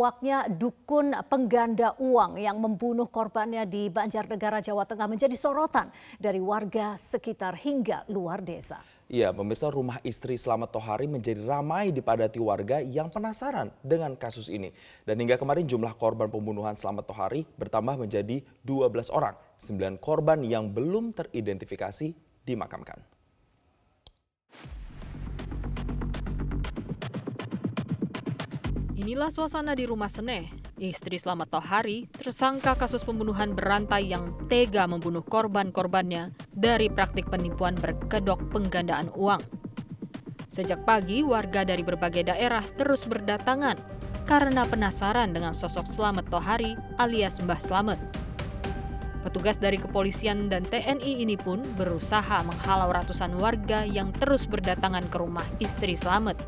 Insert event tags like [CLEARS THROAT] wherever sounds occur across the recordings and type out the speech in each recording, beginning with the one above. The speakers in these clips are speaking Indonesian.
teruaknya dukun pengganda uang yang membunuh korbannya di Banjarnegara, Jawa Tengah menjadi sorotan dari warga sekitar hingga luar desa. Iya, pemirsa rumah istri Slamet Tohari menjadi ramai dipadati warga yang penasaran dengan kasus ini. Dan hingga kemarin jumlah korban pembunuhan Slamet Tohari bertambah menjadi 12 orang. 9 korban yang belum teridentifikasi dimakamkan. Inilah suasana di rumah Seneh. Istri Slamet Tohari tersangka kasus pembunuhan berantai yang tega membunuh korban-korbannya dari praktik penipuan berkedok penggandaan uang. Sejak pagi, warga dari berbagai daerah terus berdatangan karena penasaran dengan sosok Slamet Tohari alias Mbah Slamet. Petugas dari kepolisian dan TNI ini pun berusaha menghalau ratusan warga yang terus berdatangan ke rumah istri Slamet.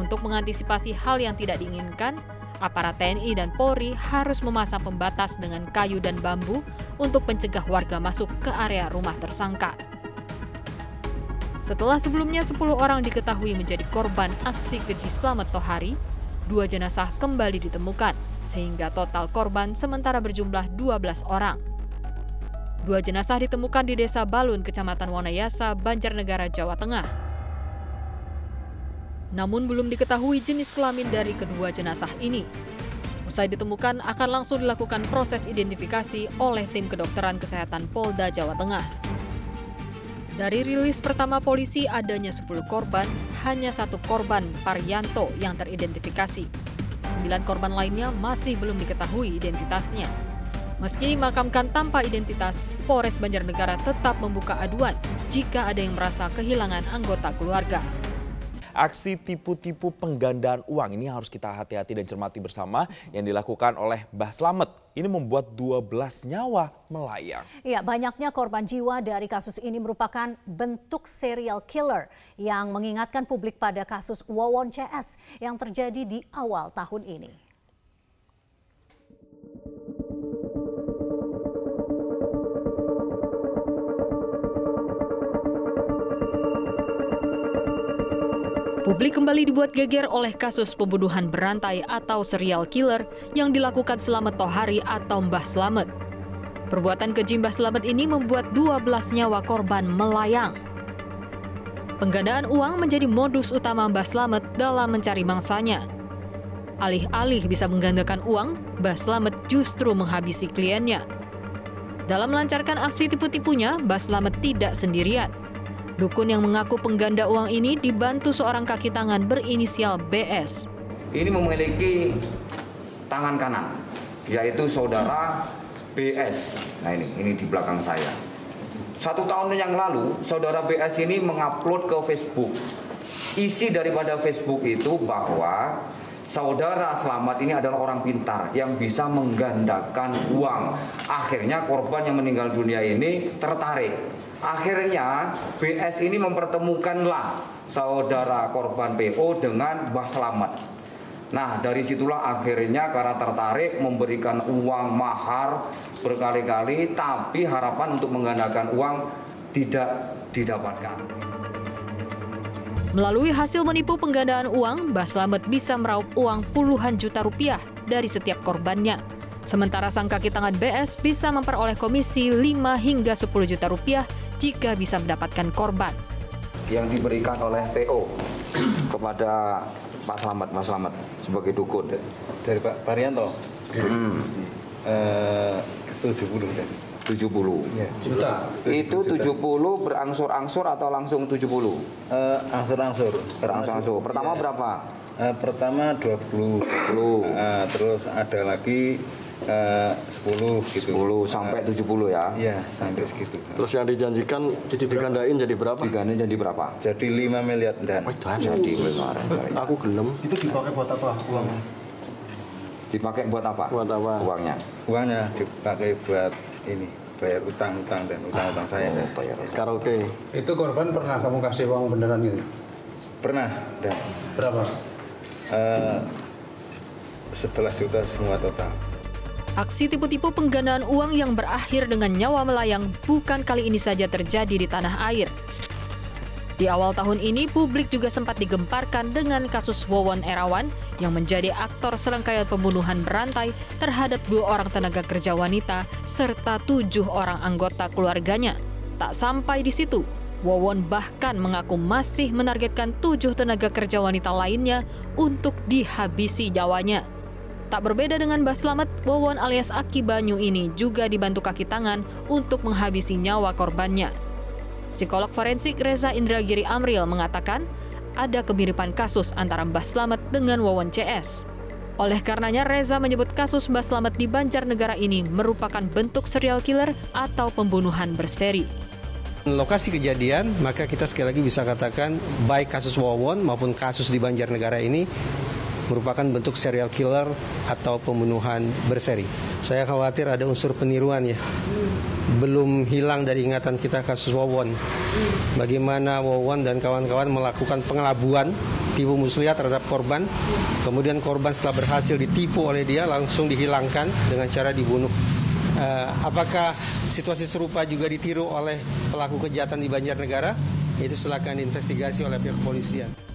Untuk mengantisipasi hal yang tidak diinginkan, aparat TNI dan Polri harus memasang pembatas dengan kayu dan bambu untuk mencegah warga masuk ke area rumah tersangka. Setelah sebelumnya 10 orang diketahui menjadi korban aksi keji Slamet Tohari, dua jenazah kembali ditemukan, sehingga total korban sementara berjumlah 12 orang. Dua jenazah ditemukan di Desa Balun, Kecamatan Wanayasa, Banjarnegara, Jawa Tengah. Namun belum diketahui jenis kelamin dari kedua jenazah ini. Usai ditemukan akan langsung dilakukan proses identifikasi oleh tim kedokteran kesehatan Polda Jawa Tengah. Dari rilis pertama polisi adanya 10 korban, hanya satu korban Parianto yang teridentifikasi. Sembilan korban lainnya masih belum diketahui identitasnya. Meski dimakamkan tanpa identitas, Polres Banjarnegara tetap membuka aduan jika ada yang merasa kehilangan anggota keluarga. Aksi tipu-tipu penggandaan uang ini harus kita hati-hati dan cermati bersama yang dilakukan oleh Mbah Slamet. Ini membuat 12 nyawa melayang. Ya, banyaknya korban jiwa dari kasus ini merupakan bentuk serial killer yang mengingatkan publik pada kasus Wawon CS yang terjadi di awal tahun ini. Publik kembali dibuat geger oleh kasus pembunuhan berantai atau serial killer yang dilakukan Slamet Tohari atau Mbah Slamet. Perbuatan keji Mbah Slamet ini membuat 12 nyawa korban melayang. Penggandaan uang menjadi modus utama Mbah Slamet dalam mencari mangsanya. Alih-alih bisa menggandakan uang, Mbah Slamet justru menghabisi kliennya. Dalam melancarkan aksi tipu-tipunya, Mbah Slamet tidak sendirian. Dukun yang mengaku pengganda uang ini dibantu seorang kaki tangan berinisial BS. Ini memiliki tangan kanan, yaitu saudara BS. Nah ini, ini di belakang saya. Satu tahun yang lalu, saudara BS ini mengupload ke Facebook. Isi daripada Facebook itu bahwa saudara selamat ini adalah orang pintar yang bisa menggandakan uang. Akhirnya korban yang meninggal dunia ini tertarik Akhirnya BS ini mempertemukanlah saudara korban PO dengan Mbah Slamet. Nah dari situlah akhirnya karena tertarik memberikan uang mahar berkali-kali tapi harapan untuk menggandakan uang tidak didapatkan. Melalui hasil menipu penggandaan uang, Mbah Slamet bisa meraup uang puluhan juta rupiah dari setiap korbannya. Sementara sang kaki tangan BS bisa memperoleh komisi 5 hingga 10 juta rupiah jika bisa mendapatkan korban. Yang diberikan oleh PO [CLEARS THROAT] kepada Pak Slamet, Mas Slamet sebagai dukun. Dari Pak Parianto? Hmm. Uh, 70 dan 70 ya. juta. Itu 70 berangsur-angsur atau langsung 70? Uh, angsur-angsur. Berangsur-angsur. Pertama ya. berapa? Uh, pertama 20. 20. Uh, terus ada lagi uh, 10 gitu. 10 sampai 70 ya. Iya, sampai segitu. Terus yang dijanjikan jadi digandain jadi berapa? Digandain jadi berapa? Jadi 5 miliar dan. Oh, jadi kemarin. Aku gelem. Itu dipakai buat apa uangnya? Dipakai buat apa? Buat apa? Uangnya. Uangnya dipakai buat ini bayar utang-utang dan utang-utang saya. Oh, bayar karaoke. Itu korban pernah kamu kasih uang beneran gitu? Pernah. Dan berapa? Uh, 11 juta semua total. Aksi tipu-tipu penggandaan uang yang berakhir dengan nyawa melayang bukan kali ini saja terjadi di tanah air. Di awal tahun ini, publik juga sempat digemparkan dengan kasus Wawon Erawan yang menjadi aktor serangkaian pembunuhan berantai terhadap dua orang tenaga kerja wanita serta tujuh orang anggota keluarganya. Tak sampai di situ, Wawon bahkan mengaku masih menargetkan tujuh tenaga kerja wanita lainnya untuk dihabisi nyawanya. Tak berbeda dengan Mbah Slamet, Wawon alias Aki Banyu ini juga dibantu kaki tangan untuk menghabisi nyawa korbannya. Psikolog forensik Reza Indragiri Amril mengatakan ada kemiripan kasus antara Mbah Slamet dengan Wawon CS. Oleh karenanya, Reza menyebut kasus Mbah Slamet di Banjarnegara ini merupakan bentuk serial killer atau pembunuhan berseri. Lokasi kejadian, maka kita sekali lagi bisa katakan baik kasus Wawon maupun kasus di Banjarnegara ini merupakan bentuk serial killer atau pembunuhan berseri. Saya khawatir ada unsur peniruan ya. Belum hilang dari ingatan kita kasus Wawon. Bagaimana Wawon dan kawan-kawan melakukan pengelabuan tipu muslihat terhadap korban. Kemudian korban setelah berhasil ditipu oleh dia langsung dihilangkan dengan cara dibunuh. Uh, apakah situasi serupa juga ditiru oleh pelaku kejahatan di Banjarnegara? Itu silakan diinvestigasi oleh pihak kepolisian.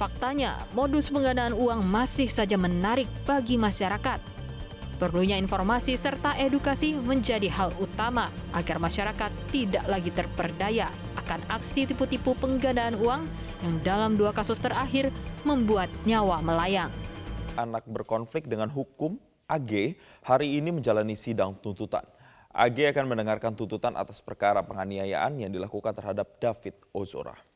Faktanya, modus penggandaan uang masih saja menarik bagi masyarakat. Perlunya informasi serta edukasi menjadi hal utama agar masyarakat tidak lagi terperdaya akan aksi tipu-tipu penggandaan uang yang dalam dua kasus terakhir membuat nyawa melayang. Anak berkonflik dengan hukum, AG, hari ini menjalani sidang tuntutan. AG akan mendengarkan tuntutan atas perkara penganiayaan yang dilakukan terhadap David Ozora.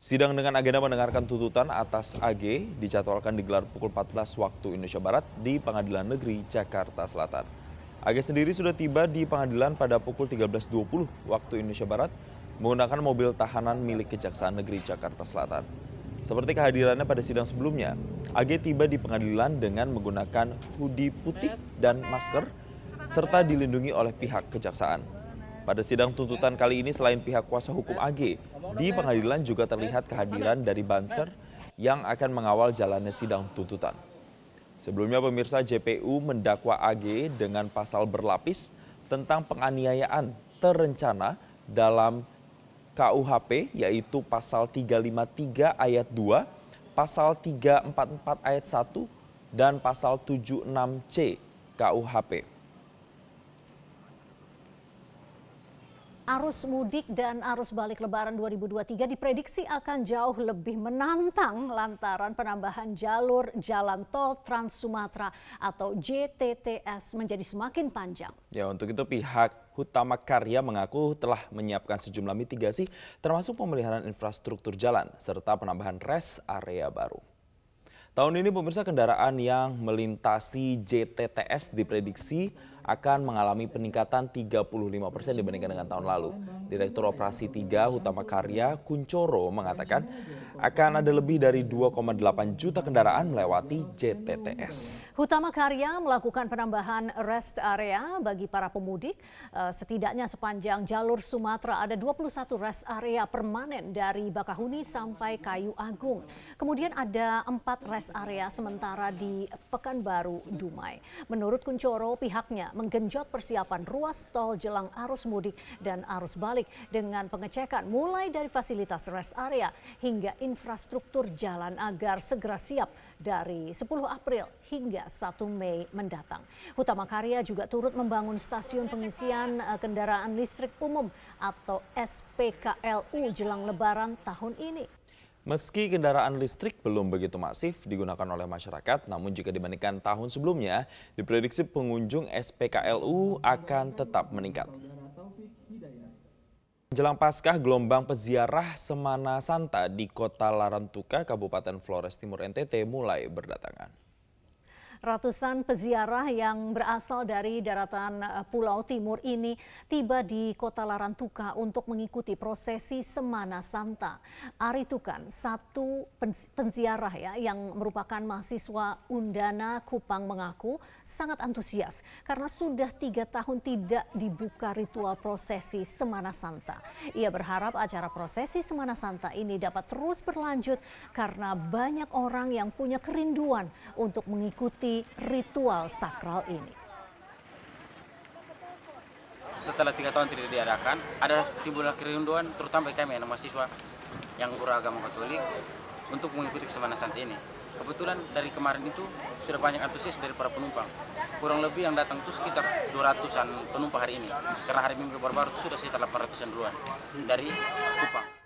Sidang dengan agenda mendengarkan tuntutan atas AG dijadwalkan digelar pukul 14 waktu Indonesia Barat di Pengadilan Negeri Jakarta Selatan. AG sendiri sudah tiba di pengadilan pada pukul 13.20 waktu Indonesia Barat menggunakan mobil tahanan milik Kejaksaan Negeri Jakarta Selatan. Seperti kehadirannya pada sidang sebelumnya, AG tiba di pengadilan dengan menggunakan hoodie putih dan masker serta dilindungi oleh pihak kejaksaan. Pada sidang tuntutan kali ini selain pihak kuasa hukum AG, di pengadilan juga terlihat kehadiran dari Banser yang akan mengawal jalannya sidang tuntutan. Sebelumnya pemirsa JPU mendakwa AG dengan pasal berlapis tentang penganiayaan terencana dalam KUHP yaitu pasal 353 ayat 2, pasal 344 ayat 1, dan pasal 76C KUHP. Arus mudik dan arus balik lebaran 2023 diprediksi akan jauh lebih menantang lantaran penambahan jalur jalan tol Trans Sumatera atau JTTS menjadi semakin panjang. Ya, untuk itu pihak Hutama Karya mengaku telah menyiapkan sejumlah mitigasi termasuk pemeliharaan infrastruktur jalan serta penambahan rest area baru. Tahun ini pemirsa kendaraan yang melintasi JTTS diprediksi akan mengalami peningkatan 35 persen dibandingkan dengan tahun lalu. Direktur Operasi 3 Utama Karya Kuncoro mengatakan akan ada lebih dari 2,8 juta kendaraan melewati JTTS. Utama Karya melakukan penambahan rest area bagi para pemudik. Eh, setidaknya sepanjang jalur Sumatera ada 21 rest area permanen dari Bakahuni sampai Kayu Agung. Kemudian ada empat rest area sementara di Pekanbaru, Dumai. Menurut Kuncoro, pihaknya menggenjot persiapan ruas tol jelang arus mudik dan arus balik dengan pengecekan mulai dari fasilitas rest area hingga infrastruktur jalan agar segera siap dari 10 April hingga 1 Mei mendatang. Utama Karya juga turut membangun stasiun pengisian eh, kendaraan listrik umum atau SPKLU jelang lebaran tahun ini. Meski kendaraan listrik belum begitu masif digunakan oleh masyarakat, namun jika dibandingkan tahun sebelumnya, diprediksi pengunjung SPKLU akan tetap meningkat. Jelang Paskah, gelombang peziarah Semana Santa di kota Larantuka, Kabupaten Flores Timur NTT mulai berdatangan. Ratusan peziarah yang berasal dari daratan eh, Pulau Timur ini tiba di kota Larantuka untuk mengikuti prosesi Semana Santa. Ari Tukan, satu penziarah ya yang merupakan mahasiswa Undana Kupang mengaku sangat antusias karena sudah tiga tahun tidak dibuka ritual prosesi Semana Santa. Ia berharap acara prosesi Semana Santa ini dapat terus berlanjut karena banyak orang yang punya kerinduan untuk mengikuti ritual sakral ini. setelah tiga tahun tidak diadakan, ada timbul kerinduan terutama bagi kami mahasiswa yang beragama Katolik untuk mengikuti kesempatan santai ini. Kebetulan dari kemarin itu sudah banyak antusias dari para penumpang. Kurang lebih yang datang itu sekitar 200-an penumpang hari ini. Karena hari Minggu baru-baru itu sudah sekitar 800-an duluan dari Kupang.